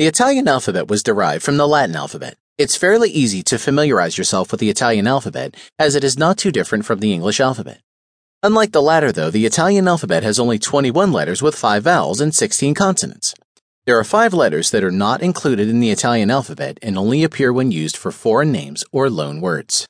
The Italian alphabet was derived from the Latin alphabet. It's fairly easy to familiarize yourself with the Italian alphabet, as it is not too different from the English alphabet. Unlike the latter, though, the Italian alphabet has only 21 letters with 5 vowels and 16 consonants. There are 5 letters that are not included in the Italian alphabet and only appear when used for foreign names or loan words.